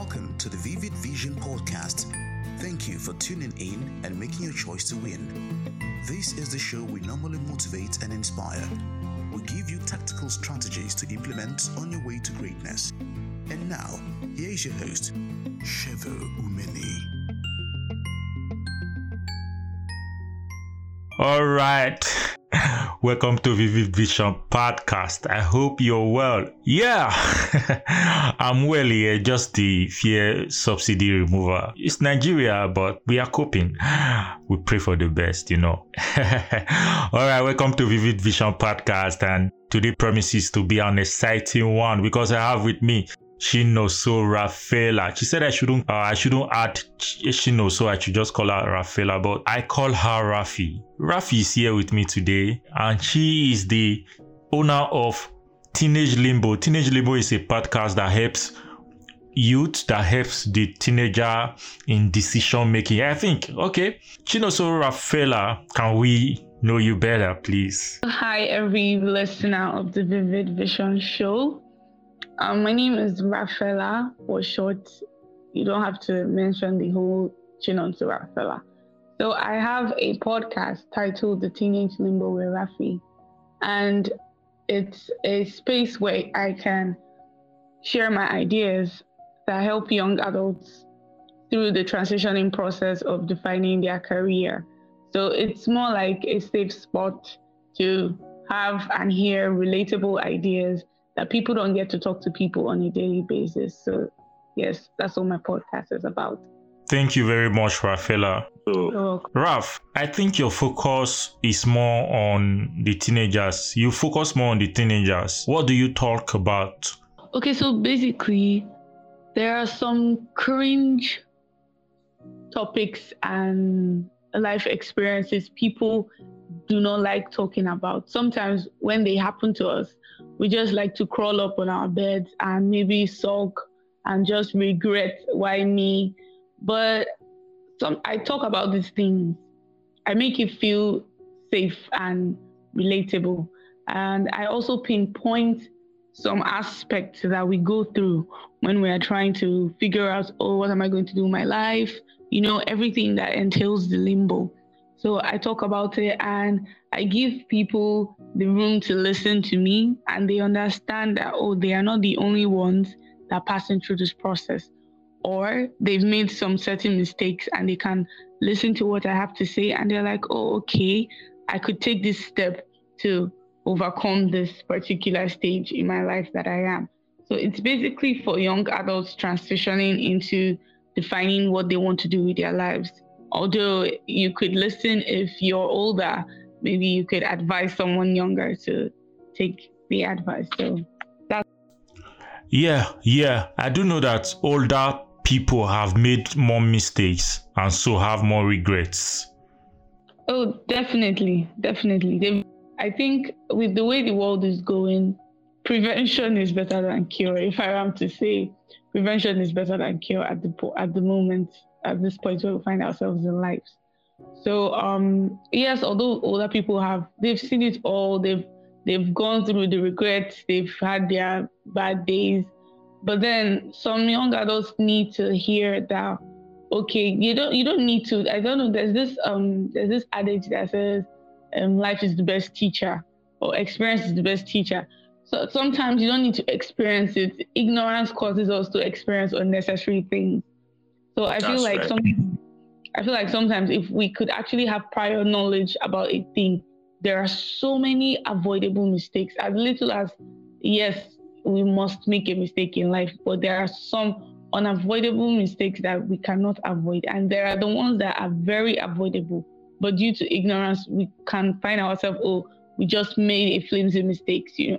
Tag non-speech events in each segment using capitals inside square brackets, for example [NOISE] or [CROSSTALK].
Welcome to the Vivid Vision Podcast. Thank you for tuning in and making your choice to win. This is the show we normally motivate and inspire. We give you tactical strategies to implement on your way to greatness. And now, here is your host, Shevo Umeni. All right. Welcome to Vivid Vision Podcast. I hope you're well. Yeah, [LAUGHS] I'm well here, just the fear subsidy remover. It's Nigeria, but we are coping. We pray for the best, you know. [LAUGHS] All right, welcome to Vivid Vision Podcast. And today promises to be an exciting one because I have with me Chinonso Raphaella. She said I shouldn't uh, I shouldn't add Chinonso, I should just call her Raphaella, but I call her Rafi. Rafi is here with me today, and she is the owner of Teenage Limbo. Teenage Limbo is a podcast that helps youth that helps the teenager in decision making. I think, okay, Chinoso Raphaella, can we know you better, please? Hi, every listener of the Vivid Vision Show. Um, my name is Raphaella, for short. You don't have to mention the whole Chinonso Raphaella. So I have a podcast titled The Teenage Limbo with Rafi. And it's a space where I can share my ideas that help young adults through the transitioning process of defining their career. So it's more like a safe spot to have and hear relatable ideas that people don't get to talk to people on a daily basis. So, yes, that's what my podcast is about. Thank you very much, Raphaella. So, Raf, I think your focus is more on the teenagers. You focus more on the teenagers. What do you talk about? Okay, so basically, there are some cringe topics and life experiences people do not like talking about. Sometimes when they happen to us, we just like to crawl up on our beds and maybe sulk and just regret why me. But some I talk about these things. I make it feel safe and relatable. And I also pinpoint some aspects that we go through when we are trying to figure out, oh, what am I going to do in my life? You know, everything that entails the limbo. So I talk about it and I give people the room to listen to me and they understand that, oh, they are not the only ones that are passing through this process. Or they've made some certain mistakes and they can listen to what I have to say and they're like, oh, okay, I could take this step to overcome this particular stage in my life that I am. So it's basically for young adults transitioning into defining what they want to do with their lives although you could listen if you're older, maybe you could advise someone younger to take the advice. So that's yeah, yeah. I do know that older people have made more mistakes and so have more regrets. Oh, definitely, definitely. They, I think with the way the world is going, prevention is better than cure. If I am to say, prevention is better than cure at the at the moment at this point where we find ourselves in life. So um, yes, although older people have they've seen it all, they've they've gone through the regrets, they've had their bad days, but then some young adults need to hear that okay, you don't you don't need to. I don't know. There's this um there's this adage that says um, life is the best teacher or experience is the best teacher. So sometimes you don't need to experience it. Ignorance causes us to experience unnecessary things. So I feel like right. some, I feel like sometimes if we could actually have prior knowledge about a thing, there are so many avoidable mistakes. As little as yes, we must make a mistake in life, but there are some unavoidable mistakes that we cannot avoid, and there are the ones that are very avoidable. But due to ignorance, we can find ourselves, oh, we just made a flimsy mistakes, you know.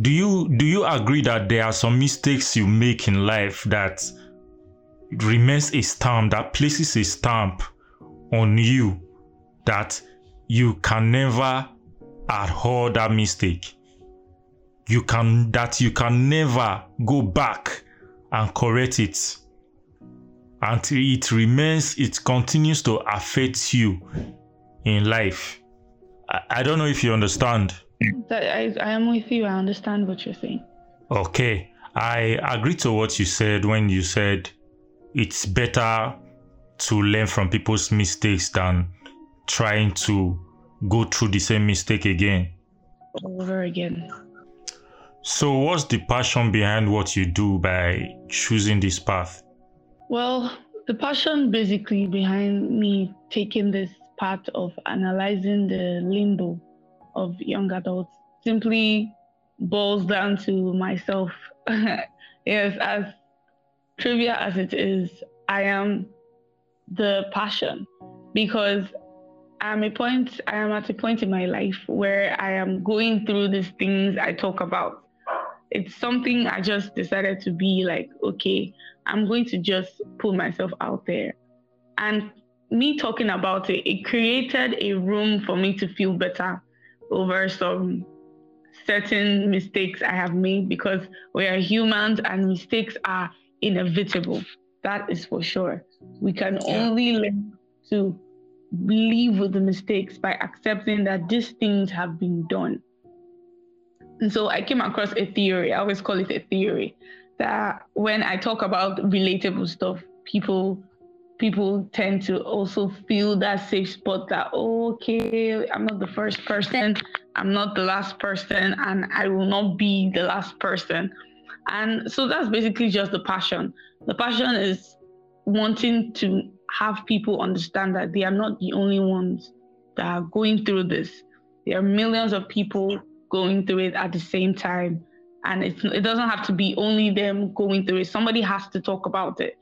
Do you do you agree that there are some mistakes you make in life that remains a stamp that places a stamp on you that you can never adhere that mistake. You can that you can never go back and correct it. Until it remains it continues to affect you in life. I, I don't know if you understand. I, I am with you. I understand what you're saying. Okay. I agree to what you said when you said it's better to learn from people's mistakes than trying to go through the same mistake again. Over again. So, what's the passion behind what you do by choosing this path? Well, the passion basically behind me taking this path of analyzing the limbo of young adults simply boils down to myself. [LAUGHS] yes, as trivia as it is, I am the passion because I'm a point I am at a point in my life where I am going through these things I talk about. It's something I just decided to be like, okay, I'm going to just put myself out there. And me talking about it, it created a room for me to feel better over some certain mistakes I have made because we are humans and mistakes are inevitable. That is for sure. We can only learn to live with the mistakes by accepting that these things have been done. And so I came across a theory, I always call it a theory, that when I talk about relatable stuff, people people tend to also feel that safe spot that oh, okay, I'm not the first person, I'm not the last person, and I will not be the last person. And so that's basically just the passion. The passion is wanting to have people understand that they are not the only ones that are going through this. There are millions of people going through it at the same time. And it's, it doesn't have to be only them going through it. Somebody has to talk about it.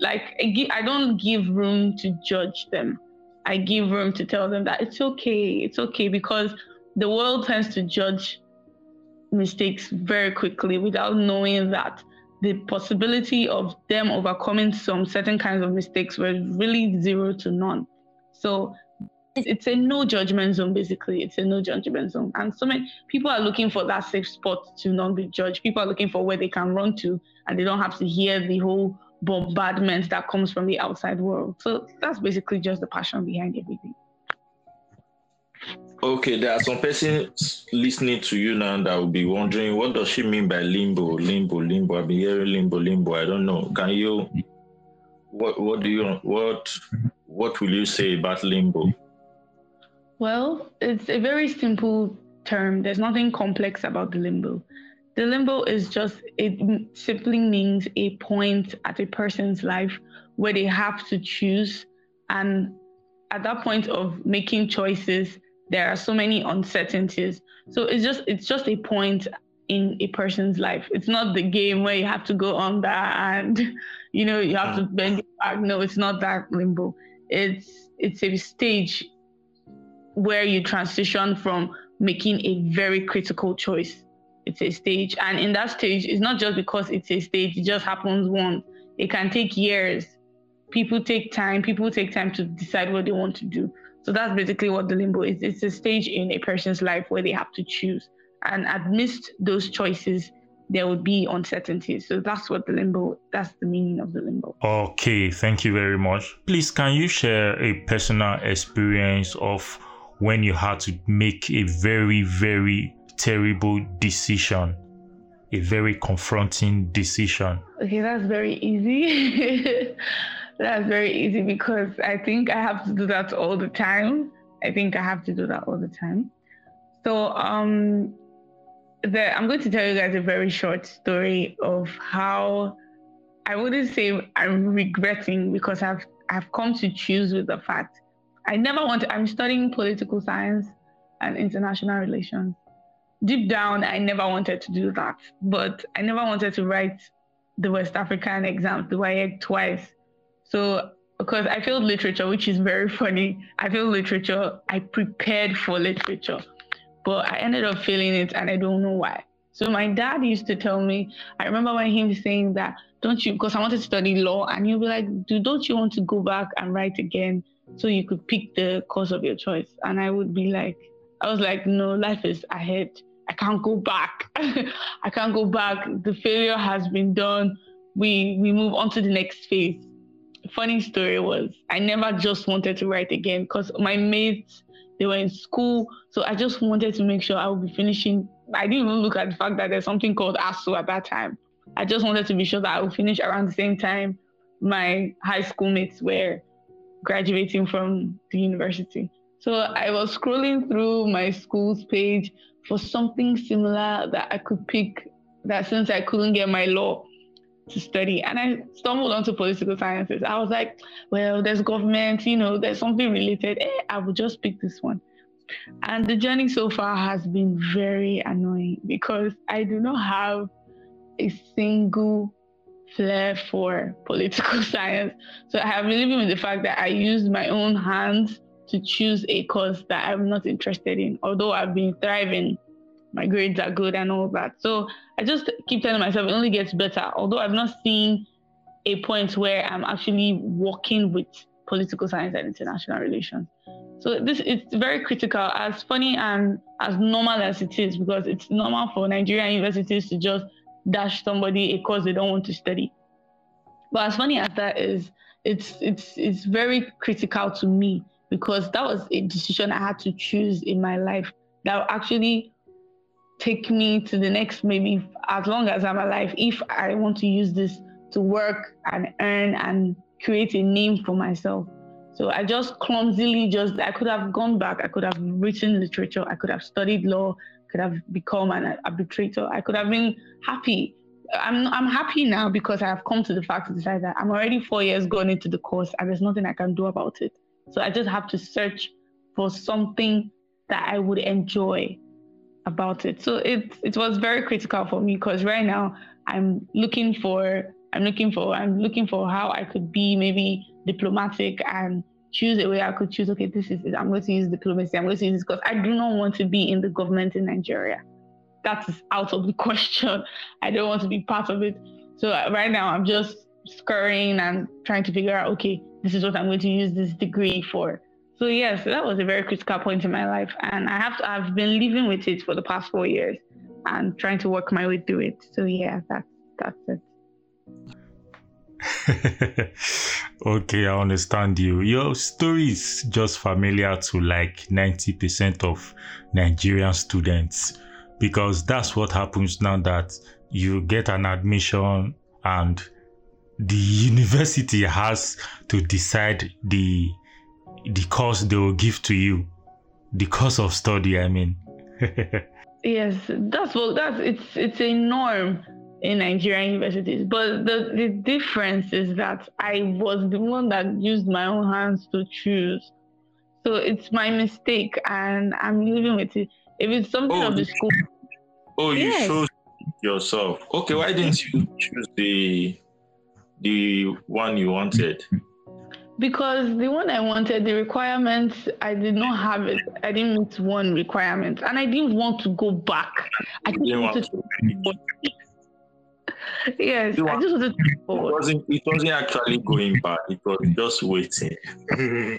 Like, I don't give room to judge them. I give room to tell them that it's okay. It's okay because the world tends to judge mistakes very quickly without knowing that the possibility of them overcoming some certain kinds of mistakes was really zero to none. So it's a no judgment zone, basically. It's a no judgment zone. And so many people are looking for that safe spot to not be judged. People are looking for where they can run to and they don't have to hear the whole bombardment that comes from the outside world. So that's basically just the passion behind everything. Okay, there are some persons listening to you now that will be wondering what does she mean by limbo, limbo, limbo. I've been hearing limbo, limbo. I don't know. Can you what what do you what what will you say about limbo? Well, it's a very simple term. There's nothing complex about the limbo. The limbo is just it simply means a point at a person's life where they have to choose and at that point of making choices there are so many uncertainties. So it's just it's just a point in a person's life. It's not the game where you have to go on that and [LAUGHS] you know you have to mm. bend your back. No it's not that limbo it's it's a stage where you transition from making a very critical choice. It's a stage. And in that stage it's not just because it's a stage it just happens once. It can take years. People take time people take time to decide what they want to do so that's basically what the limbo is. It's a stage in a person's life where they have to choose. And amidst those choices, there would be uncertainty. So that's what the limbo, that's the meaning of the limbo. Okay, thank you very much. Please, can you share a personal experience of when you had to make a very, very terrible decision? A very confronting decision. Okay, that's very easy. [LAUGHS] That's very easy because I think I have to do that all the time. I think I have to do that all the time. So um the, I'm going to tell you guys a very short story of how I wouldn't say I'm regretting because I've I've come to choose with the fact I never want to, I'm studying political science and international relations. Deep down, I never wanted to do that, but I never wanted to write the West African exam, the WAEC twice. So because I failed literature, which is very funny. I failed literature. I prepared for literature, but I ended up failing it, and I don't know why. So my dad used to tell me. I remember when he was saying that, "Don't you?" Because I wanted to study law, and he'll be like, "Do don't you want to go back and write again so you could pick the course of your choice?" And I would be like, I was like, "No, life is ahead. I can't go back. [LAUGHS] I can't go back. The failure has been done. We we move on to the next phase." Funny story was I never just wanted to write again because my mates they were in school, so I just wanted to make sure I would be finishing. I didn't even look at the fact that there's something called ASUU at that time. I just wanted to be sure that I would finish around the same time my high school mates were graduating from the university. So I was scrolling through my school's page for something similar that I could pick that since I couldn't get my law to study and I stumbled onto political sciences. I was like, well, there's government, you know, there's something related. Eh, I will just pick this one. And the journey so far has been very annoying because I do not have a single flair for [LAUGHS] political science. So I have been living with the fact that I used my own hands to choose a course that I'm not interested in, although I've been thriving. My grades are good and all that. So I just keep telling myself it only gets better, although I've not seen a point where I'm actually working with political science and international relations. So this it's very critical, as funny and as normal as it is, because it's normal for Nigerian universities to just dash somebody a course they don't want to study. But as funny as that is, it's it's it's very critical to me because that was a decision I had to choose in my life that actually take me to the next maybe as long as I'm alive if I want to use this to work and earn and create a name for myself. So I just clumsily just I could have gone back, I could have written literature, I could have studied law, could have become an arbitrator. I could have been happy. I'm I'm happy now because I have come to the fact to decide that I'm already four years gone into the course and there's nothing I can do about it. So I just have to search for something that I would enjoy about it. So it it was very critical for me because right now I'm looking for I'm looking for I'm looking for how I could be maybe diplomatic and choose a way I could choose, okay, this is it. I'm going to use diplomacy. I'm going to use this because I do not want to be in the government in Nigeria. That is out of the [LAUGHS] question. I don't want to be part of it. So uh, right now, I'm just scurrying and trying to figure out, okay, this is what I'm going to use this degree for. So yes, that was a very critical point in my life, and I have to. I've been living with it for the past four years and trying to work my way through it. So yeah, that's that's it. [LAUGHS] okay, I understand you. Your story is just familiar to like 90% of Nigerian students because that's what happens now that you get an admission and the [LAUGHS] university has to decide the the course they will give to you the course of study i mean [LAUGHS] yes that's what that's it's it's a norm in Nigerian universities. But the, the difference is that I was the one that used my own hands to choose. So it's my mistake and I'm living with it. If it's something oh, of the school. Oh, you yes. chose yourself. Okay, why didn't you choose the the one you wanted? Because the one I wanted, the requirements, I did not have it. I didn't meet one requirement, and I didn't want to go back. I didn't want to yes, I just wanted to it wasn't it wasn't actually going back, it was just waiting. [LAUGHS]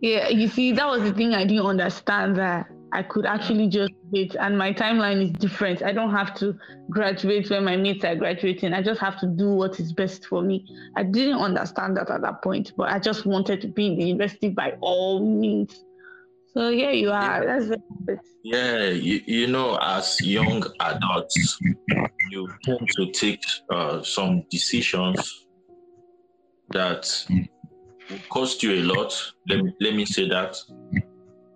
yeah, you see, that was the thing I didn't understand that I could actually just wait and my timeline is different. I don't have to graduate when my mates are graduating. I just have to do what is best for me. I didn't understand that at that point, but I just wanted to be in the university by all means. So yeah, you are. Yeah. That's Yeah, you, you know, as young adults, you tend to take uh, some decisions that cost you a lot. Let me, let me say that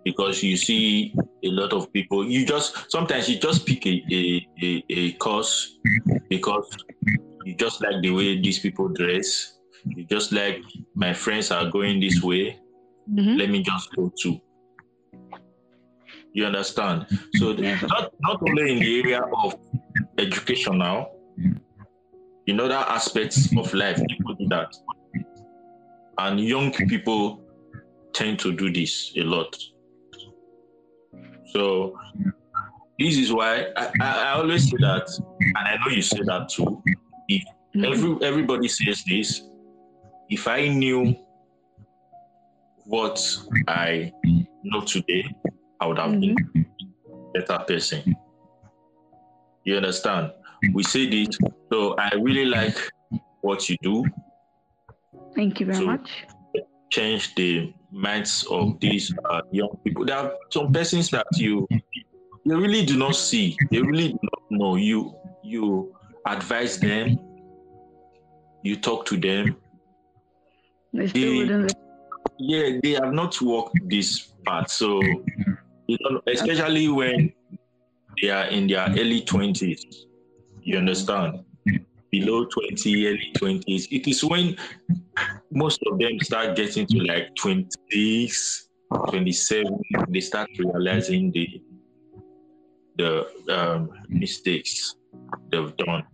because you see a lot of people. You just sometimes you just pick a, a, a, a course because you just like the way these people dress. You just like my friends are going this way. Mm-hmm. Let me just go too. You understand? So not, not only in the area of education now, in other aspects of life, people do that. And young people tend to do this a lot. So this is why I, I, always say that, and I know you say that too. If every everybody says this, if I knew what I know today, I would have mm-hmm. been a better person. You understand? We say this, so I really like what you do. Thank you very much. Change the minds of these uh, young people. There are some persons that you you really do not see. They really do not know you. You advise them, you talk to them. They They- Yeah, they have not walked this path. So, you know, especially when they are in their early 20s, you understand? Below 20, early 20s. It is when most of them start getting to like 26, 27, they start realizing the the um, mistakes they've done.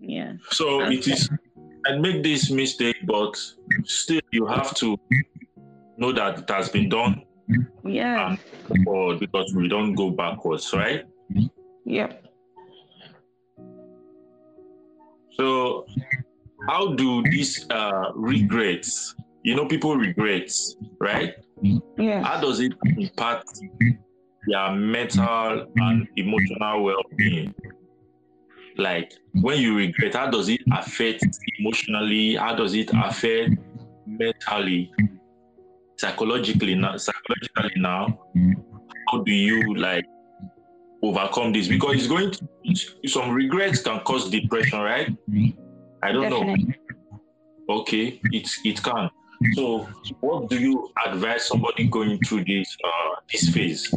Yeah. So it Okay. is, and make this mistake, but still you have to know that it has been done Yeah. or because we don't go backwards, right? Yep. So how do these uh, regrets, you know, people regrets, right? Yeah. How does it impact their mental and emotional well-being? Like when you regret, how does it affect emotionally? How does it affect mentally, psychologically now? Psychologically now, how do you like overcome this? Because it's going to some regrets can cause depression, right? I don't know. Okay, it's it can. So, what do you advise somebody going through this uh, this phase?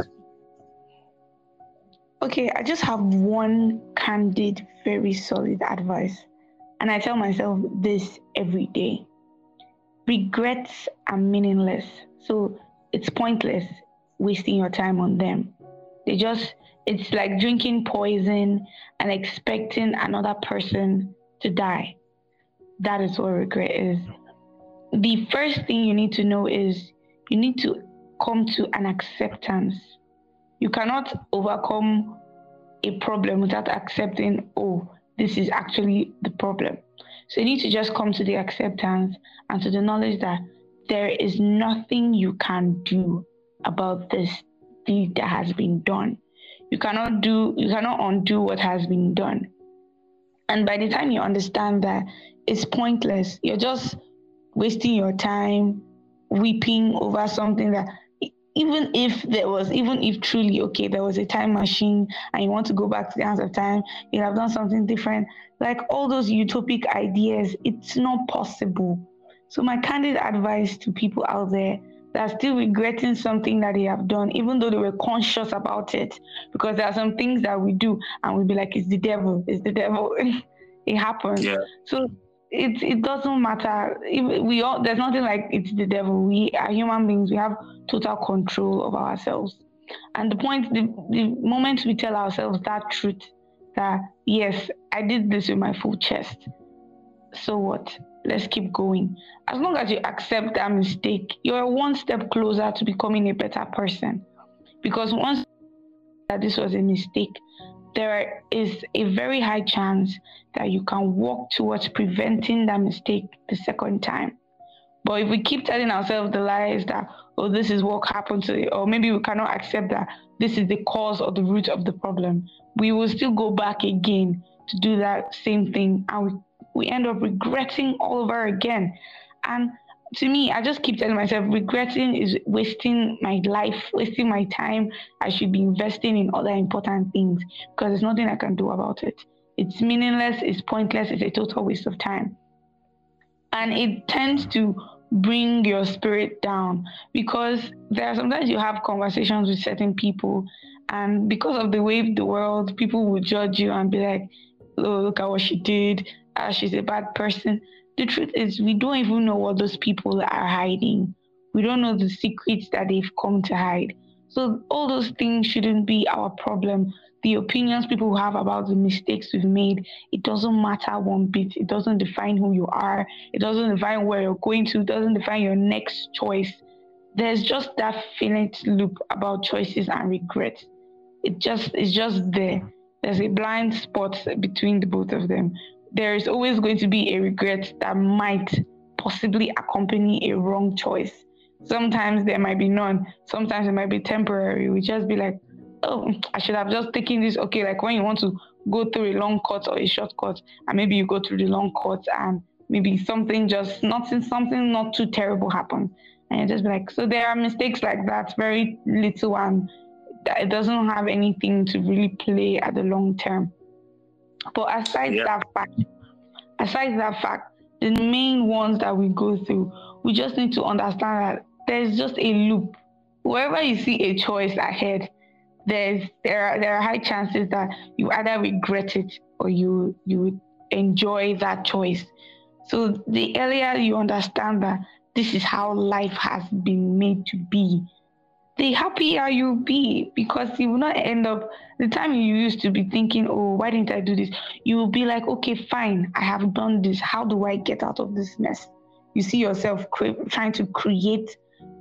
Okay, I just have one candid, very solid advice. And I tell myself this every day. Regrets are meaningless. So it's pointless wasting your time on them. They just, it's like drinking poison and expecting another person to die. That is what regret is. The first thing you need to know is you need to come to an acceptance you cannot overcome a problem without accepting, oh, this is actually the problem. So you need to just come to the acceptance and to the knowledge that there is nothing you can do about this deed that has been done. You cannot do, you cannot undo what has been done. And by the time you understand that it's pointless, you're just wasting your time weeping over something that even if there was, even if truly, okay, there was a time machine and you want to go back to the hands of time, you'd have done something different. Like all those utopic ideas, it's not possible. So, my candid advice to people out there that are still regretting something that they have done, even though they were conscious about it, because there are some things that we do and we'll be like, it's the devil, it's the devil. [LAUGHS] it happens. Yeah. So, it, it doesn't matter. If we all there's nothing like it's the devil. We are human beings. We have total control of ourselves. And the point, the, the moment we tell ourselves that truth, that yes, I did this with my full chest. So what? Let's keep going. As long as you accept that mistake, you're one step closer to becoming a better person. Because once that this was a mistake, there is a very high chance that you can work towards preventing that mistake the second time. But if we keep telling ourselves the lies that, oh, this is what happened to it, or maybe we cannot accept that this is the cause or the root of the problem, we will still go back again to do that same thing. And we, we end up regretting all over again. And to me, I just keep telling myself, regretting is wasting my life, wasting my time. I should be investing in other important things because there's nothing I can do about it. It's meaningless, it's pointless, it's a total waste of time. And it tends to bring your spirit down because there are sometimes you have conversations with certain people, and because of the way the world, people will judge you and be like, oh, look at what she did, ah, she's a bad person. The truth is, we don't even know what those people are hiding. We don't know the secrets that they've come to hide. So, all those things shouldn't be our problem the opinions people have about the mistakes we've made, it doesn't matter one bit. It doesn't define who you are. It doesn't define where you're going to. It doesn't define your next choice. There's just that finite loop about choices and regrets. It just it's just there. There's a blind spot between the both of them. There is always going to be a regret that might possibly accompany a wrong choice. Sometimes there might be none. Sometimes it might be temporary. We just be like, oh, I should have just taken this. Okay, like when you want to go through a long cut or a short cut, and maybe you go through the long cut and maybe something just nothing, something not too terrible happens. And you just be like, so there are mistakes like that, very little, and it doesn't have anything to really play at the long term. But aside Yeah. that fact, aside that fact, the main ones that we go through, we just need to understand that there's just a loop. Wherever you see a choice ahead, there's there are there are high chances that you either regret it or you you enjoy that choice. So the earlier you understand that this is how life has been made to be, the happier you'll be because you will not end up the time you used to be thinking, oh, why didn't I do this? You will be like, okay, fine, I have done this. How do I get out of this mess? You see yourself cre- trying to create,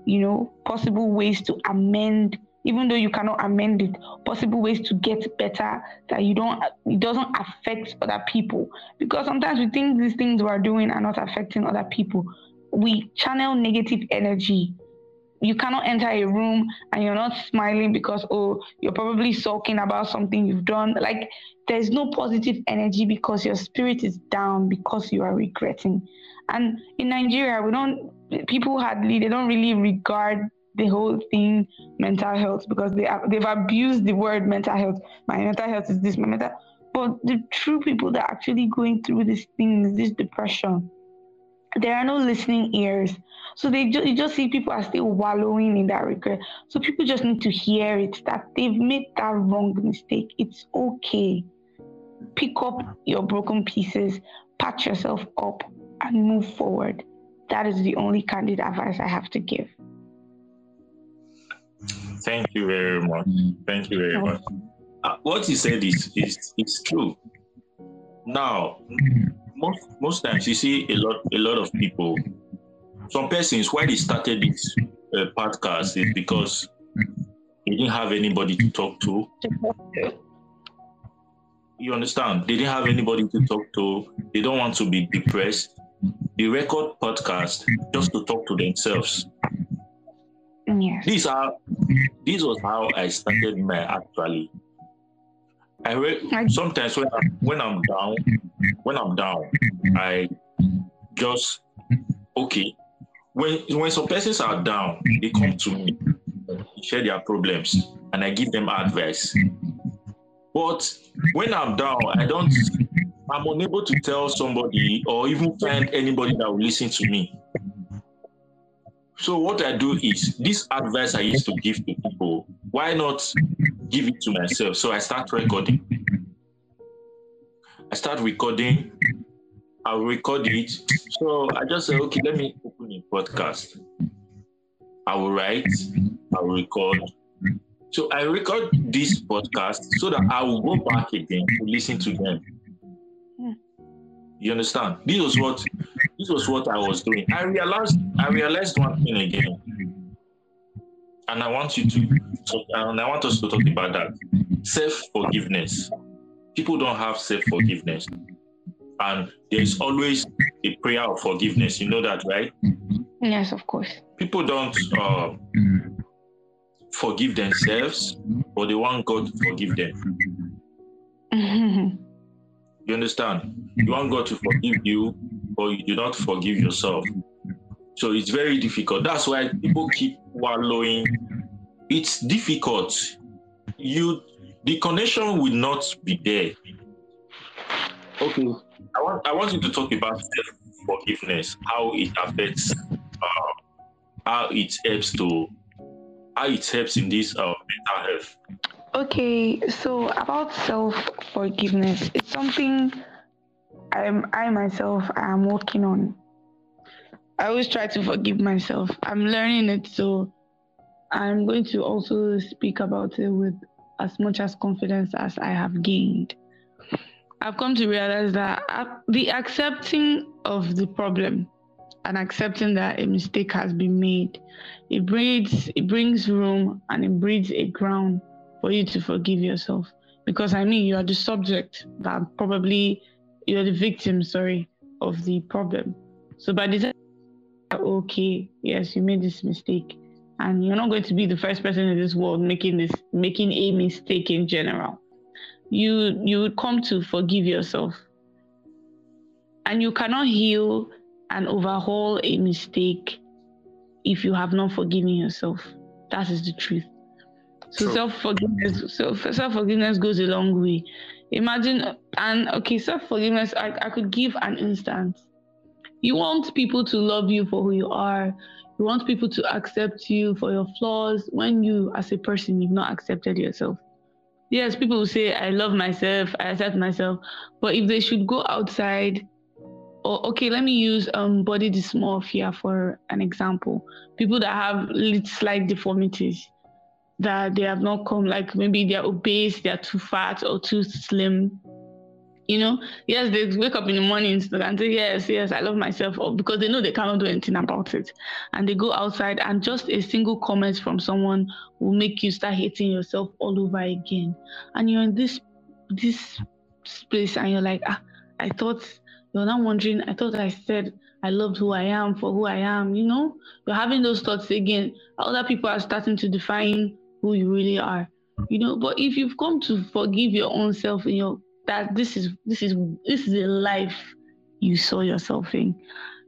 you know, possible ways to amend, even though you cannot amend it, possible ways to get better that you don't, it doesn't affect other people. Because sometimes we think these things we're doing are not affecting other people. We channel negative energy you cannot enter a room and you're not smiling because oh you're probably sulking about something you've done. Like there's no positive energy because your spirit is down because you are regretting. And in nigeria we don't people hardly they don't really regard the whole thing mental health because they have, they've abused the word mental health. My mental health is this my mental but the true people that are actually going through these things this depression there are no listening ears. So they ju- you just see people are still wallowing in that regret. So people just need to hear it that they've made that wrong mistake. It's okay. Pick up your broken pieces, patch yourself up, and move forward. That is the only candid advice I have to give. Thank you very much. Thank you very much. Uh, what you said is is is true. Now, most most times you see a lot a lot of people. Some persons why they started this uh, podcast is because they didn't have anybody to talk to. [LAUGHS] You understand? They didn't have anybody to talk to. They don't want to be depressed. They record podcast just to talk to themselves. Yes. This how this was how I started my actually. I re- sometimes when I'm, when I'm down, when I'm down, I just okay. When when some persons are down, they come to me, share their problems, and I give them advice. But when I'm down, I don't. I'm unable to tell somebody or even find anybody that will listen to me. So what I do is this advice I used to give to people. Why not give it to myself? So I start recording. I start recording. I'll record it. So I just say, okay, let me open a podcast. I will write. I will record. So I record this podcast so that I will go back again to listen to them. Hmm. You understand? This was what this was what I was doing. I realized I realized one thing again, and I want you to talk, and I want us to talk about that self forgiveness. People don't have self forgiveness, and there is always a prayer of forgiveness. You know that, right? Yes, of course. People don't uh, forgive themselves, but they want God to forgive them. You understand? You want God to forgive you, but you do not forgive yourself. So it's very difficult. That's why people keep wallowing. It's difficult. You the connection will not be there. Okay. I want I want you to talk about self-forgiveness, how it affects uh, how it helps to how it helps in this uh, mental health. Okay, so about self forgiveness, it's something I'm I myself am working on. I always try to forgive myself. I'm learning it, so I'm going to also speak about it with as much as confidence as I have gained. I've come to realize that the accepting of the problem and accepting that a mistake has been made, it breeds it brings room and it breeds a ground for you to forgive yourself. Because I mean you are the subject that probably you're the victim, sorry, of the problem. So by the time okay, yes, you made this mistake. And you're not going to be the first person in this world making this making a mistake in general. You you would come to forgive yourself. And you cannot heal and overhaul a mistake if you have not forgiven yourself. That is the truth. So True. self forgiveness, self self forgiveness goes a long way. Imagine, and okay, self forgiveness, I, I could give an instance. You want people to love you for who you are. You want people to accept you for your flaws when you, as a person, you've not accepted yourself. Yes, people will say, I love myself, I accept myself. But if they should go outside, or okay, let me use um, body dysmorphia for an example. People that have slight deformities that they have not come, like maybe they're obese, they're too fat or too slim. You know, yes, they wake up in the morning and say, Yes, yes, I love myself, because they know they cannot do anything about it. And they go outside, and just a single comment from someone will make you start hating yourself all over again. And you're in this this place, and you're like, ah, I thought you're not wondering, I thought I said I loved who I am for who I am, you know? You're having those thoughts again. Other people are starting to define who you really are you know but if you've come to forgive your own self in your that this is this is this is a life you saw yourself in.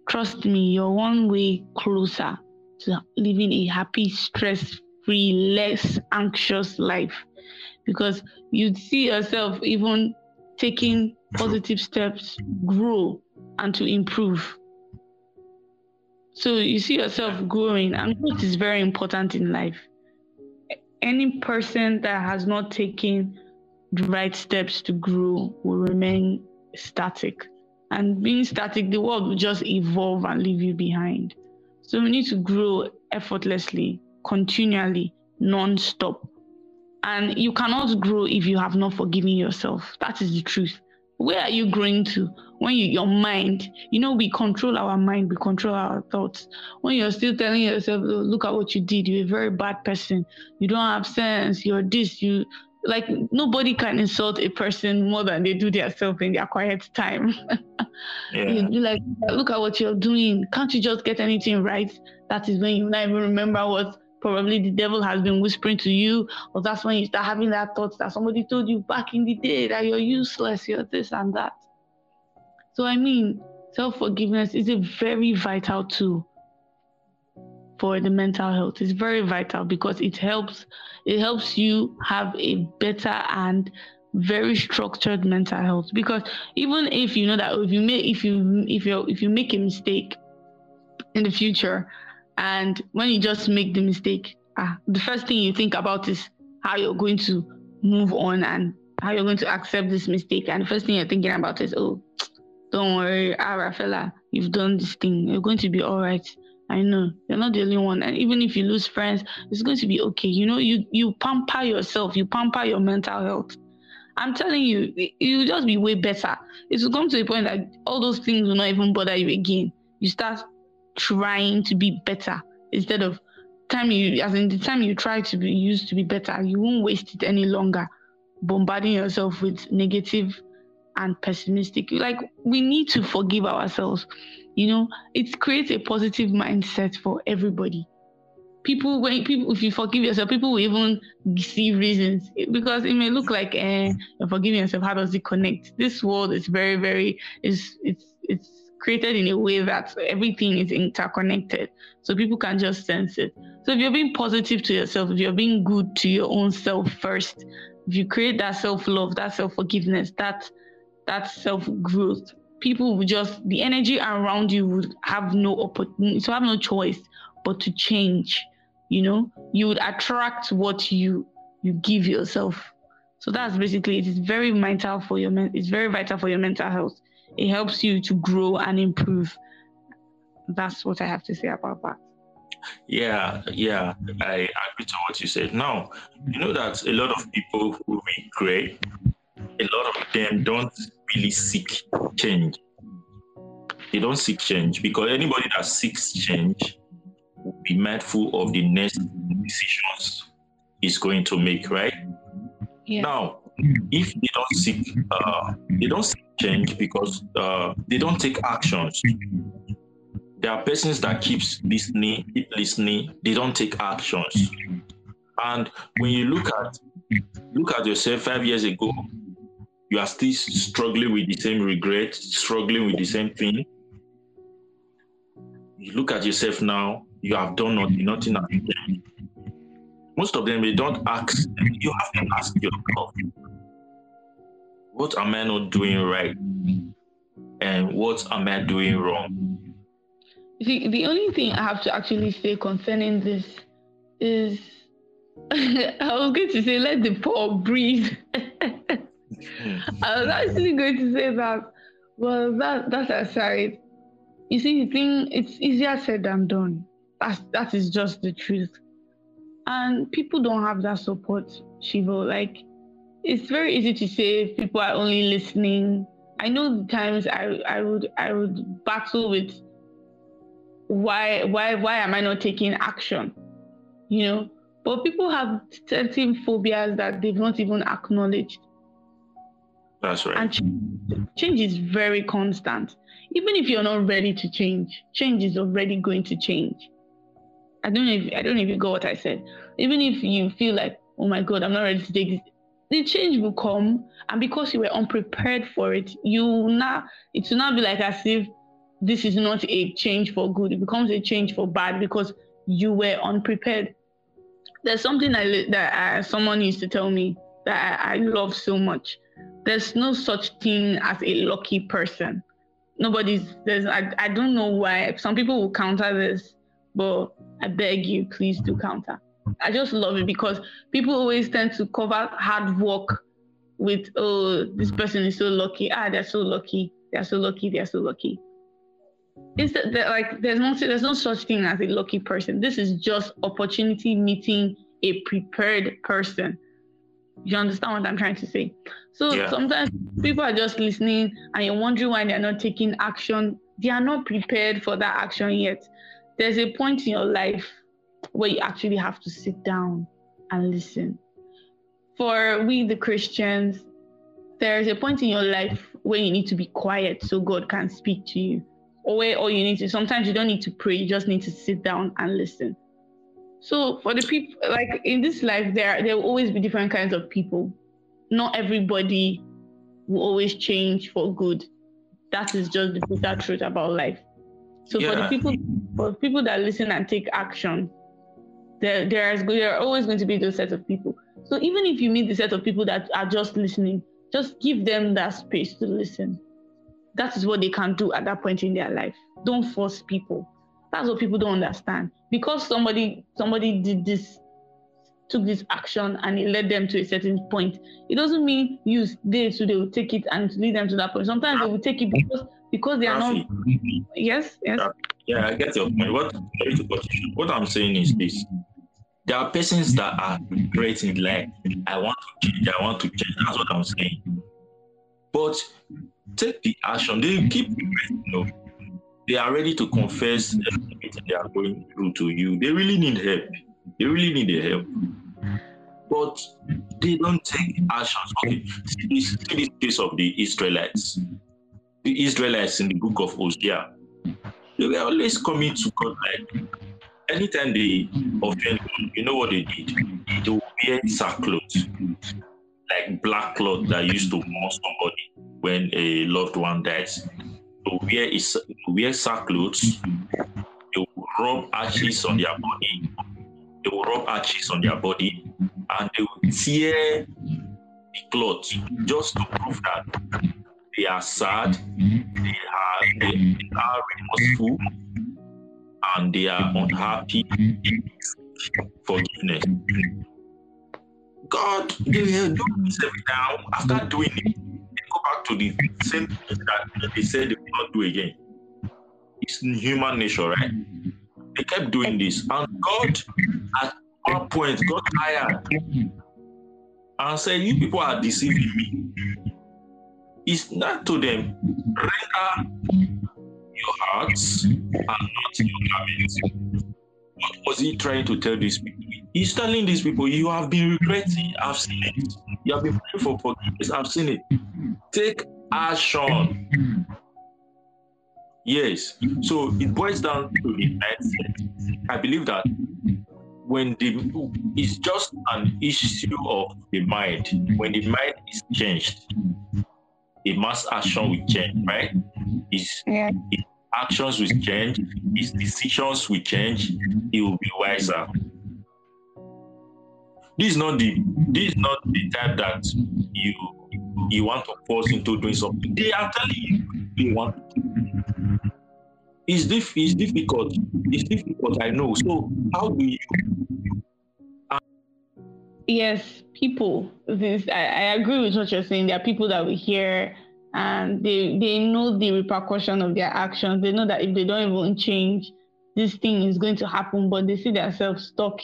Trust me you're one way closer to living a happy stress-free less anxious life. Because you'd see yourself even taking positive steps grow and to improve. So you see yourself growing and growth is very important in life. Any person that has not taken the right steps to grow will remain static. And being static, the world will just evolve and leave you behind. So we need to grow effortlessly, continually, non-stop. And you cannot grow if you have not forgiven yourself. That is the truth. Where are you growing to? When you, your mind, you know, we control our mind, we control our thoughts. When you're still telling yourself, look at what you did, you're a very bad person, you don't have sense, you're this, you like nobody can insult a person more than they do themselves in their quiet time. [LAUGHS] yeah. you, like, look at what you're doing. Can't you just get anything right? That is when you not even remember what probably the devil has been whispering to you, or that's when you start having that thought that somebody told you back in the day that you're useless, you're this and that. So, I mean, self forgiveness is a very vital tool for the mental health. It's very vital because it helps it helps you have a better and very structured mental health because even if you know that if you make if you if you if you make a mistake in the future and when you just make the mistake, ah, the first thing you think about is how you're going to move on and how you're going to accept this mistake. And the first thing you're thinking about is, oh, don't worry, Arafella, you've done this thing. You're going to be all right. I know you're not the only one. And even if you lose friends, it's going to be okay. You know, you you pamper yourself, you pamper your mental health. I'm telling you, you'll just be way better. It will come to a point that all those things will not even bother you again. You start trying to be better instead of time you as in the time you try to be used to be better you won't waste it any longer bombarding yourself with negative and pessimistic like we need to forgive ourselves you know it creates a positive mindset for everybody people when people if you forgive yourself people will even see reasons because it may look like eh, you're forgiving yourself how does it connect this world is very very is it's it's created in a way that everything is interconnected. So people can just sense it. So if you're being positive to yourself, if you're being good to your own self first, if you create that self-love, that self-forgiveness, that that self-growth, people will just the energy around you would have no opportunity, so have no choice but to change. You know, you would attract what you you give yourself. So that's basically it is very vital for your men- it's very vital for your mental health it helps you to grow and improve. That's what I have to say about that. Yeah, yeah, I agree to what you said. Now, you know that a lot of people who regret, a lot of them don't really seek change. They don't seek change because anybody that seeks change will be mindful of the next decisions he's going to make, right? Yeah. Now, if they don't seek, uh, they don't seek change because uh, they don't take actions. There are persons that keeps listening, keep listening. They don't take actions. And when you look at look at yourself five years ago, you are still struggling with the same regret, struggling with the same thing. You look at yourself now, you have done nothing, nothing has changed. Most of them they don't ask. You have to ask yourself what am I not doing right? And what am I doing wrong? The, the only thing I have to actually say concerning this is [LAUGHS] I was going to say, let the poor breathe. [LAUGHS] I was actually going to say that. Well, that that's aside. You see, the thing it's easier said than done. That's that is just the truth. And people don't have that support, Shivo. Like it's very easy to say people are only listening. I know the times I I would I would battle with why why why am I not taking action? You know, but people have certain phobias that they've not even acknowledged. That's right. And change, change is very constant. Even if you're not ready to change, change is already going to change. I don't know if I don't know if you got what I said. Even if you feel like, oh my god, I'm not ready to take this, the change will come, and because you were unprepared for it, you now it will not be like as if this is not a change for good. It becomes a change for bad because you were unprepared. There's something I, that uh, someone used to tell me that I, I love so much. There's no such thing as a lucky person. Nobody's there's I, I don't know why some people will counter this, but I beg you, please do counter. I just love it because people always tend to cover hard work with oh this person is so lucky ah they're so lucky they're so lucky they're so lucky it's that, that like there's no there's no such thing as a lucky person. This is just opportunity meeting a prepared person. You understand what I'm trying to say? So yeah. sometimes people are just listening and you're wondering why they're not taking action. They are not prepared for that action yet. There's a point in your life where you actually have to sit down and listen. For we, the Christians, there's a point in your life where you need to be quiet so God can speak to you or where all you need to sometimes you don't need to pray you just need to sit down and listen so for the people like in this life there there will always be different kinds of people not everybody will always change for good that is just the bitter truth about life so yeah. for the people for people that listen and take action there there is there are always going to be those set of people so even if you meet the set of people that are just listening just give them that space to listen that is what they can do at that point in their life. Don't force people. That's what people don't understand. Because somebody somebody did this, took this action and it led them to a certain point. It doesn't mean you they so they will take it and lead them to that point. Sometimes they will take it because because they are not yes, yes. Yeah, I get your point. What what I'm saying is this. There are persons that are great in life. I want to change, I want to change. That's what I'm saying. But take the action. They keep you know, they are ready to confess mm-hmm. everything they are going through to you. They really need help. They really need the help. Mm-hmm. But they don't take actions. Okay, see this, see this case of the Israelites. The Israelites in the book of Hosea. They were always coming to God like anytime they offend you know what they did? They would wear sackcloth like black cloth that used to mourn somebody when a loved one dies. To wear is to wear sackcloth, they will rub ashes on their body. They will rub ashes on their body, and they will tear the cloth just to prove that they are sad, they are they, they are remorseful, and they are unhappy. Forgiveness. God, they will do this every time after doing it. Go back to the same thing that they said they will not do again. It's human nature, right? They kept doing this, and God, at one point, got tired and said, "You people are deceiving me." It's not to them. Render your hearts and not your garments. What was he trying to tell these people? He's telling these people, you have been regretting. I've seen it. You have been praying for forgiveness. I've seen it. Take action. Yes. So it boils down to the mindset. I believe that when the it's just an issue of the mind. When the mind is changed, a mass action will change, right? Is yeah. Actions will change, his decisions will change, he will be wiser. This is not the this is not the type that you you want to force into doing something. They are telling you they want. It's, diff- it's difficult. It's difficult, I know. So how do you yes, people. This I, I agree with what you're saying. There are people that we hear and they they know the repercussion of their actions. They know that if they don't even change, this thing is going to happen. But they see themselves stuck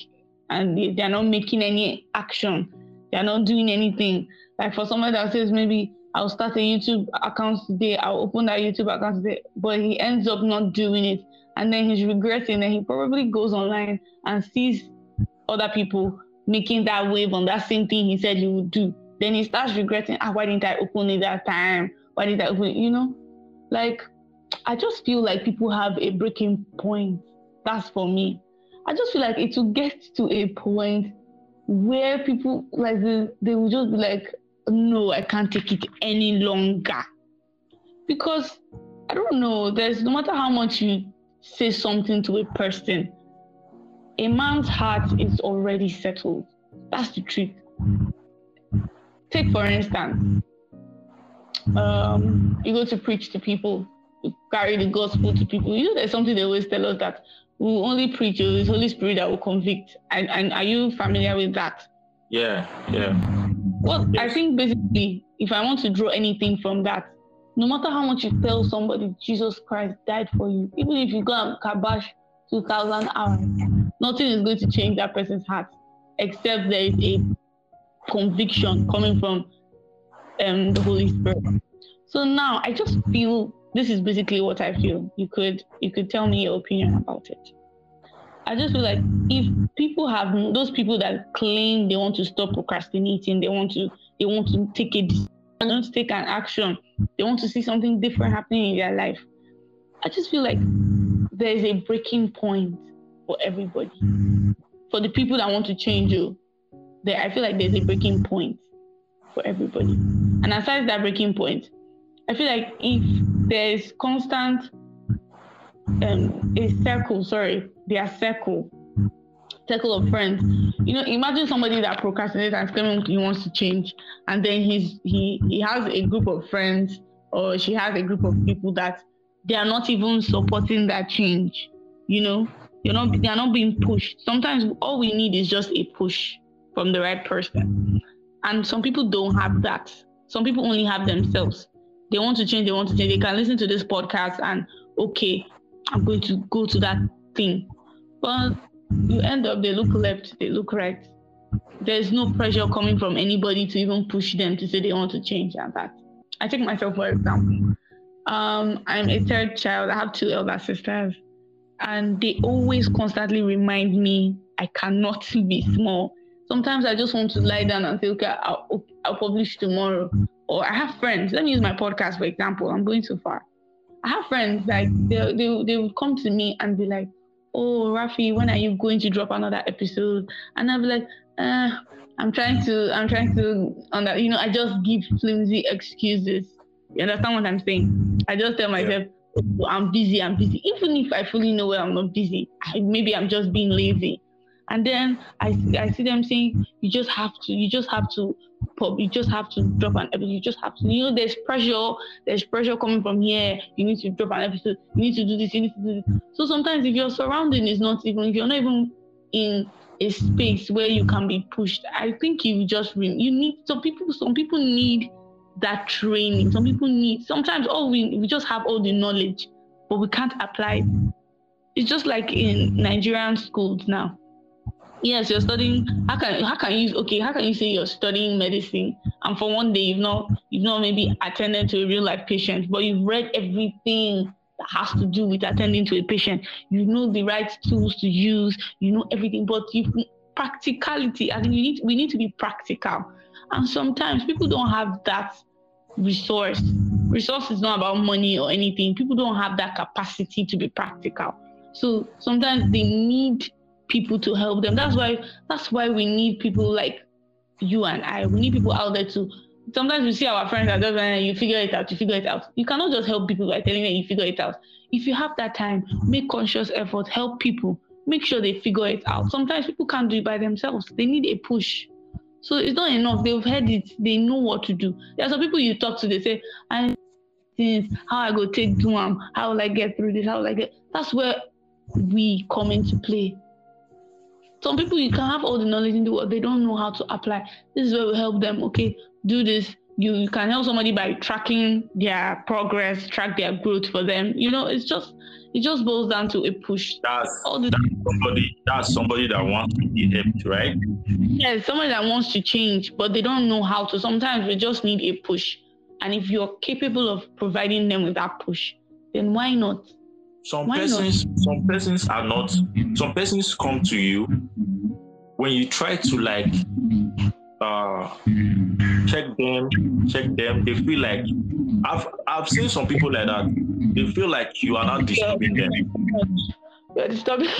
and they, they are not making any action. They are not doing anything. Like for someone that says maybe I'll start a YouTube account today, I'll open that YouTube account today, but he ends up not doing it. And then he's regretting, and he probably goes online and sees other people making that wave on that same thing he said he would do. Then he starts regretting, ah, why didn't I open it that time? Why did I open it? You know? Like, I just feel like people have a breaking point. That's for me. I just feel like it will get to a point where people like they, they will just be like, no, I can't take it any longer. Because I don't know, there's no matter how much you say something to a person, a man's heart is already settled. That's the truth. Take, for instance, um, you go to preach to people, you carry the gospel to people. You know, there's something they always tell us that we will only preach, it's Holy Spirit that will convict. And, and are you familiar with that? Yeah, yeah. Well, yes. I think basically, if I want to draw anything from that, no matter how much you tell somebody Jesus Christ died for you, even if you go and kabash 2,000 hours, nothing is going to change that person's heart except there is a conviction coming from um, the Holy Spirit. So now I just feel this is basically what I feel. You could you could tell me your opinion about it. I just feel like if people have those people that claim they want to stop procrastinating, they want to they want to take a they want to take an action, they want to see something different happening in their life. I just feel like there is a breaking point for everybody. For the people that want to change you, there I feel like there's a breaking point for everybody. And aside that breaking point, I feel like if there's constant um a circle, sorry, their circle, circle of friends. You know, imagine somebody that procrastinates and he wants to change, and then he's he he has a group of friends or she has a group of people that they are not even supporting that change. You know, you're not they are not being pushed. Sometimes all we need is just a push from the right person. Mm-hmm. And some people don't have mm-hmm. that. Some people only have mm-hmm. themselves. They want to change, they want to change. They can listen to this podcast and okay, I'm going to go to that thing. But you end up they look left, they look right. There's no pressure coming from anybody to even push them to say they want to change and that. I take myself for example. Um, I'm a third child. I have two elder sisters, and they always constantly remind me I cannot [LAUGHS] be small. Sometimes I just want to lie mm-hmm. down and say, okay, I'll, I'll publish tomorrow. Mm-hmm. Or I have friends. Let me use my podcast for example. I'm going so far. I have friends like mm-hmm. they they they would come to me and be like, "Oh, Rafi, when are you going to drop another episode?" And I'll be like, uh, "I'm trying to, I'm trying to." On that, you know, I just give flimsy excuses you understand what I'm saying? I just tell myself, yeah. oh, I'm busy, I'm busy. Even if I fully know where I'm not busy, I, maybe I'm just being lazy. And then I, I see them saying, you just have to, you just have to pop, you just have to drop an episode, you just have to, you know, there's pressure, there's pressure coming from here, you need to drop an episode, you need to do this, you need to do this. So sometimes if your surrounding is not even, if you're not even in a space where you can be pushed, I think you just, you need, some people, some people need that training. Some people need sometimes all we we just have all the knowledge, but we can't apply it. It's just like in Nigerian schools now. Yes, you're studying. How can how can you okay? How can you say you're studying medicine and for one day you've not you've not maybe attended to a real life patient, but you've read everything that has to do with attending to a patient. You know the right tools to use. You know everything, but you practicality. I think you need we need to be practical, and sometimes people don't have that resource. Resource is not about money or anything. People don't have that capacity to be practical. So sometimes they need people to help them. That's mm-hmm. why that's why we need people mm-hmm. like you and I. We need people out there to sometimes we see our friends are just like you figure it out, you figure it out. You cannot just help people by telling them you figure it out. If you have that time, make conscious effort, help people, make sure they figure it out. Mm-hmm. Sometimes people can't do it by themselves. They need a push. So it's not enough. They've heard it. They know what to do. There are some people you talk to. They say, "I things how I go take do them. How will I get through this? How will I get?" That's where we come into play. Some people you can have all the knowledge in the world, they don't know how to apply. This is where we help them. Okay, do this. You, you can help somebody by tracking their progress, track their growth for them. You know, it's just it just boils down to a push. That's, the, that's somebody that's somebody that wants to be helped, right? Yeah, somebody that wants to change, but they don't know how to. Sometimes we just need a push. And if you're capable of providing them with that push, then why not? Some why persons not? some persons are not some persons come to you when you try to like uh, check them, check them. They feel like I've I've seen some people like that. They feel like you are not disturbing them. You're disturbing. [LAUGHS]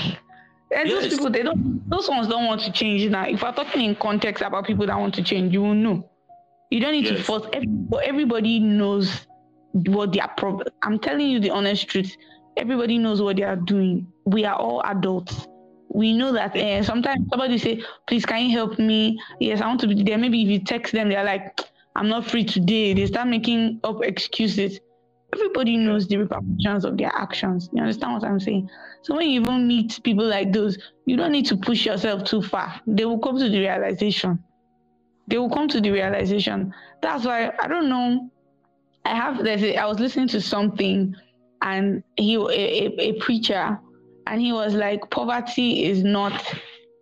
And yes. those people, they don't. Those ones don't want to change. Now, if we're talking in context about people that want to change, you will know. You don't need yes. to force. Everybody, everybody knows what their problem. I'm telling you the honest truth. Everybody knows what they are doing. We are all adults we know that uh, sometimes somebody say, please, can you help me? Yes, I want to be there. Maybe if you text them, they're like, I'm not free today. They start making up excuses. Everybody knows the repercussions of their actions. You understand what I'm saying? So when you even meet people like those, you don't need to push yourself too far. They will come to the realization. They will come to the realization. That's why I don't know. I have there's a, I was listening to something and he a, a, a preacher and he was like poverty is not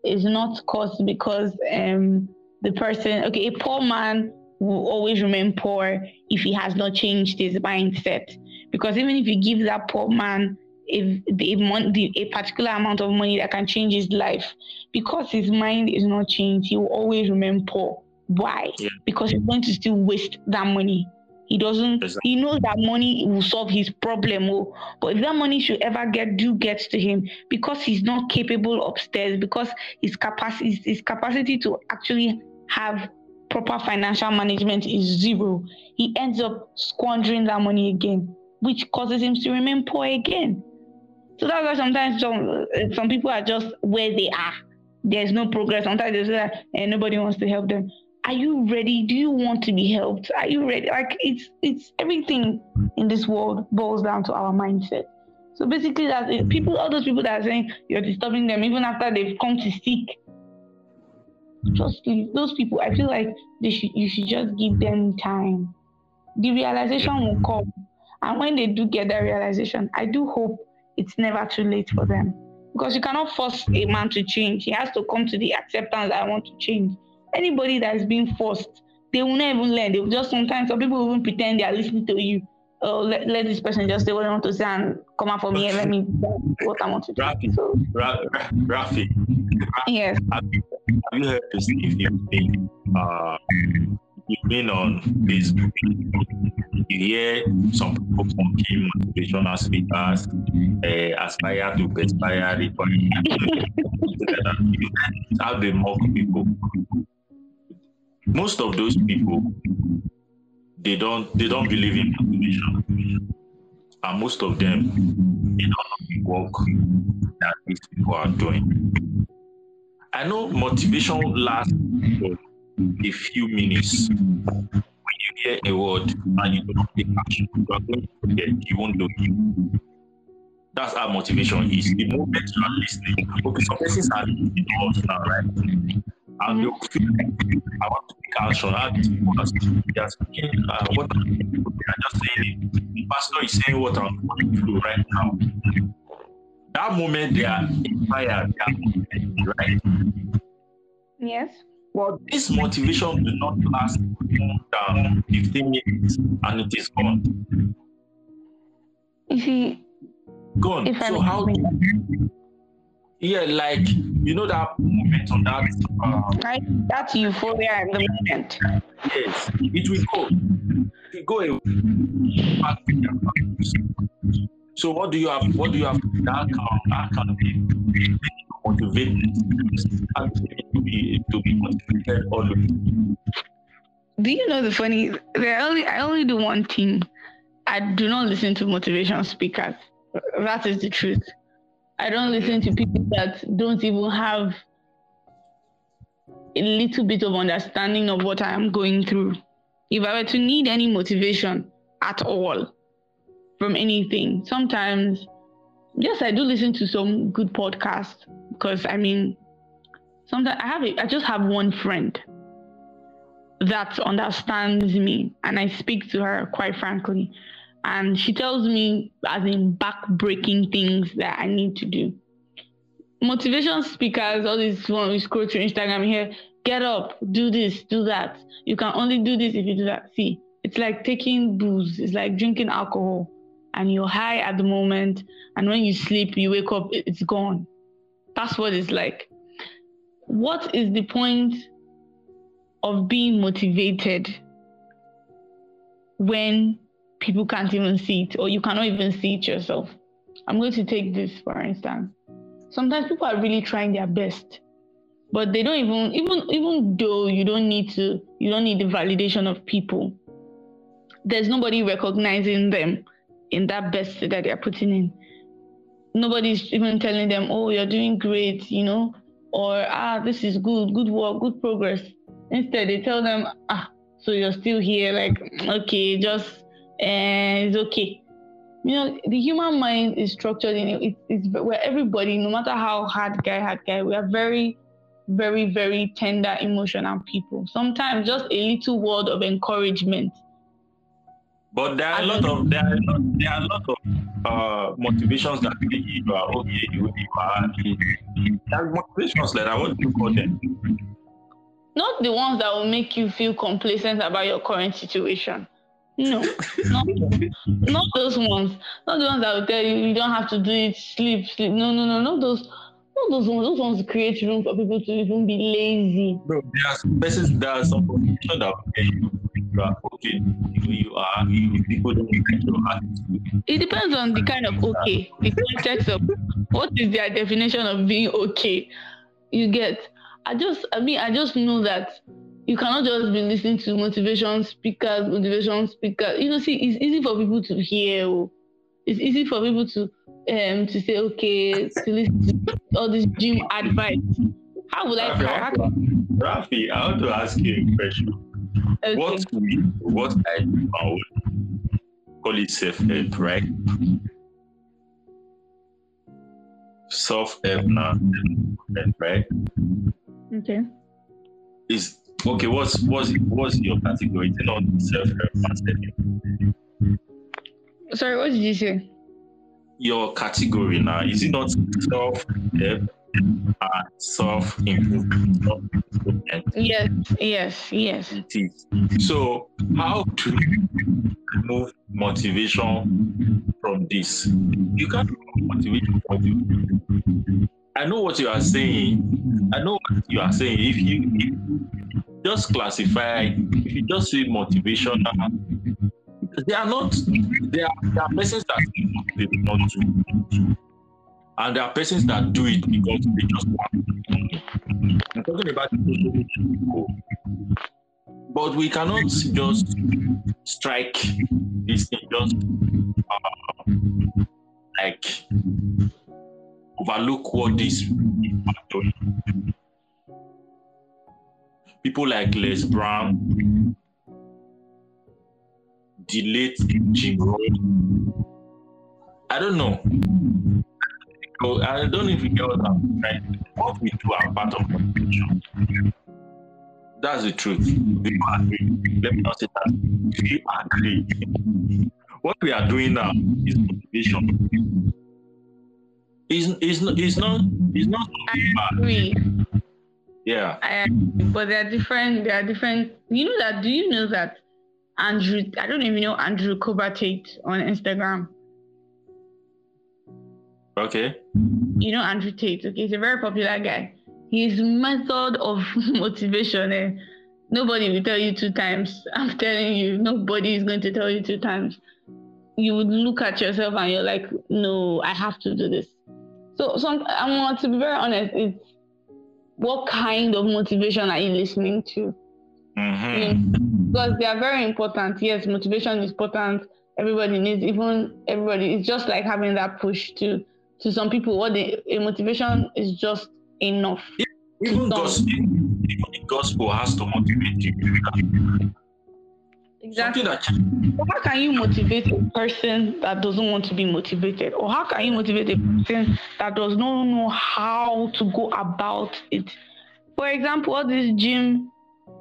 is not caused because um the person okay a poor man will always remain poor if he has not changed his mindset. Because even if you give that poor man if the, the, a particular amount of money that can change his life because his mind is not changed he will always remain poor. Why? Yeah. because he's going to still waste that money he doesn't. Exactly. He knows that money will solve his problem. Oh, but if that money should ever get do get to him, because he's not capable upstairs, because his capacity his capacity to actually have proper financial management is zero, he ends up squandering that money again, which causes him to remain poor again. So that's why sometimes some uh, some people are just where they are. There's no progress. Sometimes they say that and nobody wants to help them are you ready? Do you want to be helped? Are you ready? Like it's it's everything in this world boils down to our mindset. So basically that people all those people that are saying you're disturbing them even after they've come to seek just those people i feel like they should you should just give them time. The realization will come. And when they do get that realization i do hope it's never too late for them. Because you cannot force a man to change. He has to come to the acceptance i want to change anybody that is being forced, they will not even learn. They will just sometimes some people even pretend they are listening to you. Oh, let, let this person just say what I want to say and come out for me and let me what I want to do. Rafi, so, Rafi, yes. Have you, have you heard this you've been, uh, you've been on Facebook? You hear some people mocking motivational speakers, uh, aspire to perspire, [LAUGHS] how they mock people most of those people they don't they don't believe in motivation and most of them they don't know the work that these people are doing. I know motivation lasts for a few minutes. When you hear a word and you don't take action you are going to forget you won't do it that's how motivation is. The moment you are listening okay some are listening to us now right and you feel like I want to take action. I they are speaking uh, what they are just saying. The pastor is saying what I'm going through right now. That moment they are inspired, they are right? Yes. Well, this motivation will not last more than 15 minutes and it is gone. If he gone. So how do yeah, like you know that moment on that. Uh, right, that euphoria at the moment. Yes, it will go. It will go away. So what do you have? What do you have? That can that can be motivated to be to be motivated always. Do you know the funny? I only I only do one thing. I do not listen to motivational speakers. That is the truth. I don't listen to people that don't even have a little bit of understanding of what I am going through. If I were to need any motivation at all from anything, sometimes, yes, I do listen to some good podcasts because I mean, sometimes I have a, I just have one friend that understands me and I speak to her quite frankly. And she tells me, as in back-breaking things that I need to do. Motivation speakers, all these one we scroll through Instagram here, get up, do this, do that. You can only do this if you do that. See, it's like taking booze, it's like drinking alcohol, and you're high at the moment, and when you sleep, you wake up, it's gone. That's what it's like. What is the point of being motivated when people can't even see it or you cannot even see it yourself. I'm going to take this for instance. Sometimes people are really trying their best, but they don't even even even though you don't need to you don't need the validation of people. There's nobody recognizing them in that best that they're putting in. Nobody's even telling them, "Oh, you're doing great," you know, or "Ah, this is good, good work, good progress." Instead, they tell them, ah, so you're still here, like, okay, just, uh, it's okay. You know, the human mind is structured in it, it's where everybody, no matter how hard guy, hard guy, we are very, very, very tender, emotional people. Sometimes just a little word of encouragement. But there are a lot of there are a lot, there are a lot of uh, motivations that you are okay, you are There are motivations like I want to call them not the ones that will make you feel complacent about your current situation. No, not, [LAUGHS] not those ones. Not the ones that will tell you you don't have to do it, sleep, sleep. No, no, no, not those. Not those ones. Those ones create room for people to even be lazy. Bro, there are some persons, there are some positions that will tell you you are okay, you are, you, people don't get your attitude. It depends on the kind of okay, the context of what is their definition of being okay. You get I just, I mean, I just know that you cannot just be listening to motivation speakers, motivation speakers. You know, see, it's easy for people to hear. Oh. It's easy for people to um to say, okay, to listen to all this gym advice. How would I? Rafi, Rafi, I want to ask you a question. Okay. What what I found call it self help, right? Self help now, right? Okay. Is okay. What's what's what's your category? Is it not self help Sorry, what did you say? Your category now is it not self help and self improvement? Yes, yes, yes. It is. So how to remove motivation from this? You can't remove motivation from you I know what you are saying. I know what you are saying. If you, if just classify, if you just say motivational, they are not. They are, there are persons that they do not do, and there are persons that do it because they just want. I'm talking about people. But we cannot just strike this thing just uh, like overlook what these people like Les Brown, the late Jim Rohn. I don't know. I don't even know get what I'm trying. What we do are part of motivation. That's the truth. Let me not say that. We agree. What we are doing now is motivation. He's he's not he's not he's not I agree. Yeah. I agree. But they are different. They are different. You know that? Do you know that Andrew? I don't even know Andrew Tate on Instagram. Okay. You know Andrew Tate. Okay, he's a very popular guy. His method of [LAUGHS] motivation. Eh, nobody will tell you two times. I'm telling you, nobody is going to tell you two times. You would look at yourself and you're like, no, I have to do this. So, some I want to be very honest. It's what kind of motivation are you listening to? Mm-hmm. because they are very important. Yes, motivation is important. Everybody needs, even everybody. It's just like having that push to to some people. What they, a motivation is just enough. Even gospel, even the gospel has to motivate you. Exactly. How can you motivate a person that doesn't want to be motivated? Or how can you motivate a person that does not know how to go about it? For example, all this gym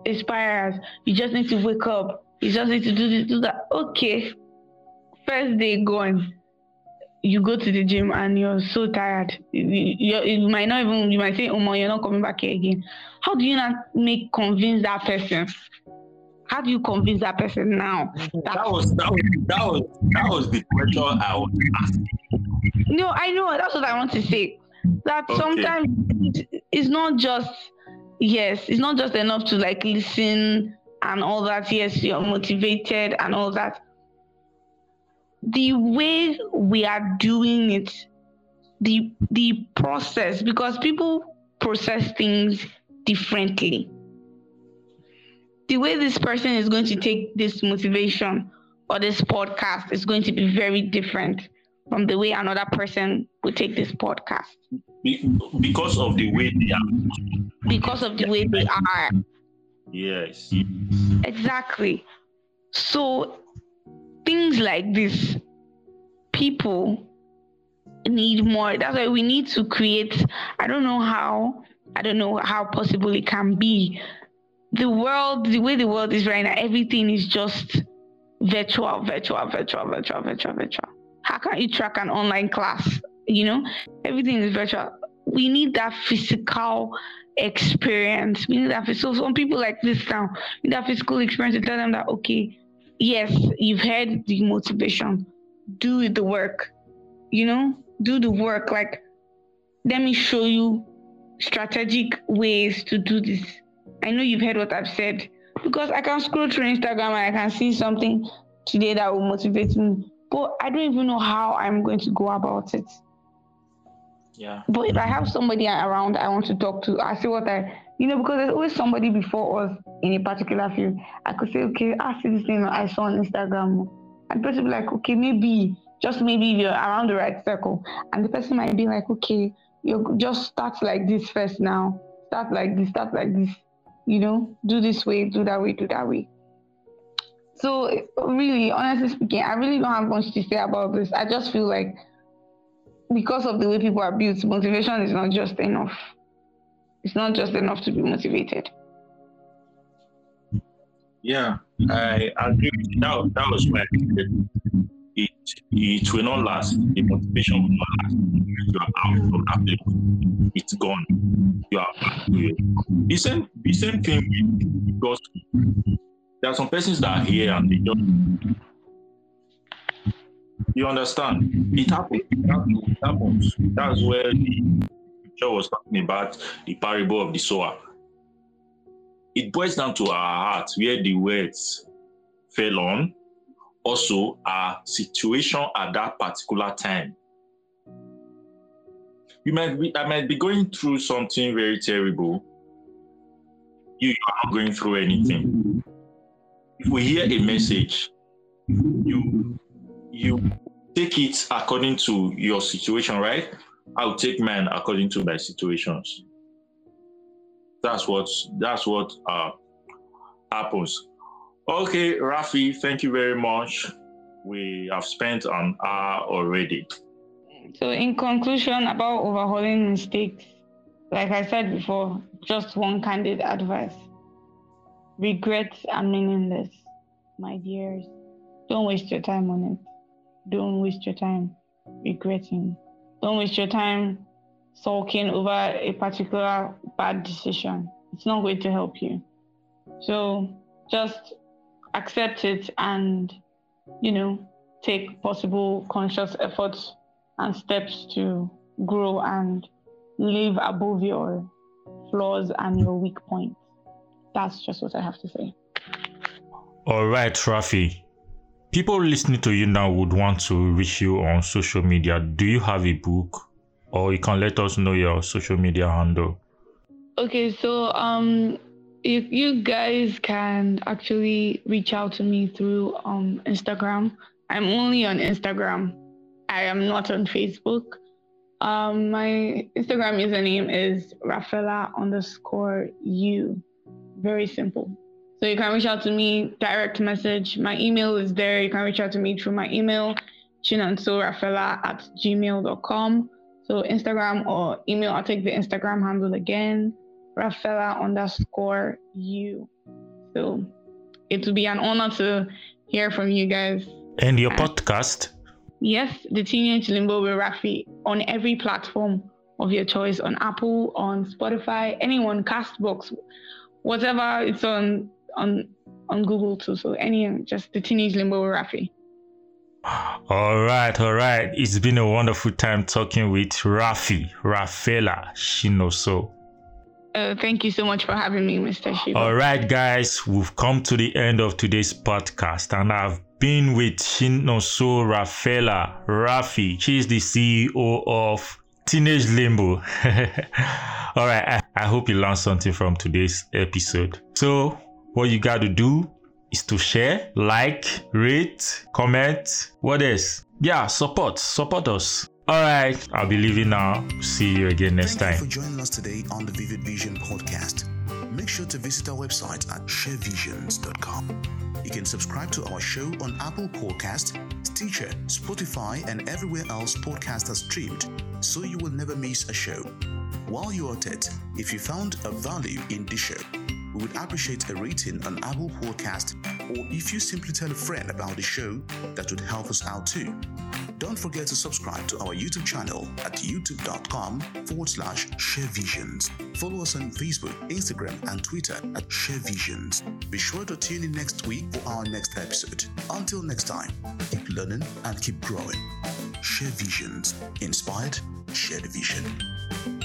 inspires, you just need to wake up, you just need to do this, do that. Okay. First day gone. You go to the gym and you're so tired. You, you, might not even, you might say, Oh, you're not coming back here again. How do you not make convince that person? How do you convince that person now? that was that was that was that was the question I was asking. No, I know. That's what I want to say. That Okay. sometimes it's not just yes, it's not just enough to like listen and all that. Yes, you're motivated and all that. The way we are doing it, the the process, because people process things differently. The way this person is going to take this motivation or this podcast is going to be very different from the way another person would take this podcast because of the way they are. because of the way they are. Yes. Exactly. So things like this, people need more. That's why we need to create. I don't know how. I don't know how possible it can be. The world, the way the world is right now, everything is just virtual, virtual, virtual, virtual, virtual, virtual. How can you track an online class? You know, everything is virtual. We need that physical experience. We need that. So some people like this now, need that physical experience to tell them that okay, yes, you've had the motivation, do the work. You know, do the work. Like, let me show you strategic ways to do this. I know you've heard what I've said because I can scroll through Instagram and I can see something today that will motivate me, but I don't even know how I'm going to go about it. Yeah. But if I have somebody around I want to talk to, I see what I, you know, because there's always somebody before us in a particular field. I could say, okay, I see this thing I saw on Instagram. And the person be like, okay, maybe, just maybe if you're around the right circle. And the person might be like, okay, you just start like this first now. Start like this, start like this. You know, do this way, do that way, do that way. So really, honestly speaking, I really don't have much to say about this. I just feel like because of the way people are built, motivation is not just enough. It's not just enough to be motivated. Yeah, I agree. That, that was my it it will not last. The motivation will not last. You are out of that place. It's gone. You are back to it. The same the same thing with gospel. There are some persons that are here and they just you understand? It happens. It happens. That's where the scripture was talking about the parable of the sower. It boils down to our hearts where the words fell on, also our situation at that particular time. You might be, I might be going through something very terrible. You, you are not going through anything. If we hear a message, you you take it according to your situation, right? I'll take mine according to my situations. That's what that's what uh, happens. Okay, Rafi, thank you very much. We have spent an hour already. So, in conclusion, about overhauling mistakes, like I said before, just one candid advice regrets are meaningless, my dears. Don't waste your time on it. Don't waste your time regretting. Don't waste your time sulking over a particular bad decision. It's not going to help you. So just accept it and, you know, take possible conscious efforts and steps to grow and live above your flaws and your weak points. That's just what I have to say. All right, Rafi. People listening to you now would want to reach you on social media. Do you have a book? Or you can let us know your social media handle. Okay, so um if you guys can actually reach out to me through um Instagram. I'm only on Instagram. I am not on Facebook. Um, my Instagram username is Rafaela underscore U. Very simple. So you can reach out to me, direct message. My email is there. You can reach out to me through my email, chinonsorafela at gmail.com. So Instagram or email, I'll take the Instagram handle again, Rafaela underscore you. So it will be an honor to hear from you guys. And your podcast? Yes, the Teenage Limbo with Rafi on every platform of your choice on Apple, on Spotify, anyone, Castbox, whatever. It's on on on Google too. So any just the Teenage Limbo with Rafi. All right, all right. It's been a wonderful time talking with Rafi, Raphaella Chinonso. Uh, thank you so much for having me, Mr. Shiva. All right, guys, we've come to the end of today's podcast, and I've been with Chinonso Raphaella Rafi. She's the CEO of Teenage Limbo. [LAUGHS] All right, I, I hope you learned something from today's episode. So, what you got to do is to share, like, rate, comment. What else? Yeah, support. Support us. All right, I'll be leaving now. See you again next Thank time. you for joining us today on the Vivid Vision podcast. Make sure to visit our website at sharevisions.com. You can subscribe to our show on Apple Podcast, Stitcher, Spotify, and everywhere else podcasts are streamed, so you will never miss a show. While you're at it, if you found a value in this show, we would appreciate a rating on Apple Podcast, or if you simply tell a friend about the show, that would help us out too. Don't forget to subscribe to our YouTube channel at youtube.com forward slash sharevisions. Follow us on Facebook, Instagram, and Twitter at sharevisions. Be sure to tune in next week for our next episode. Until next time, keep learning and keep growing. Share visions. Inspired, share the vision.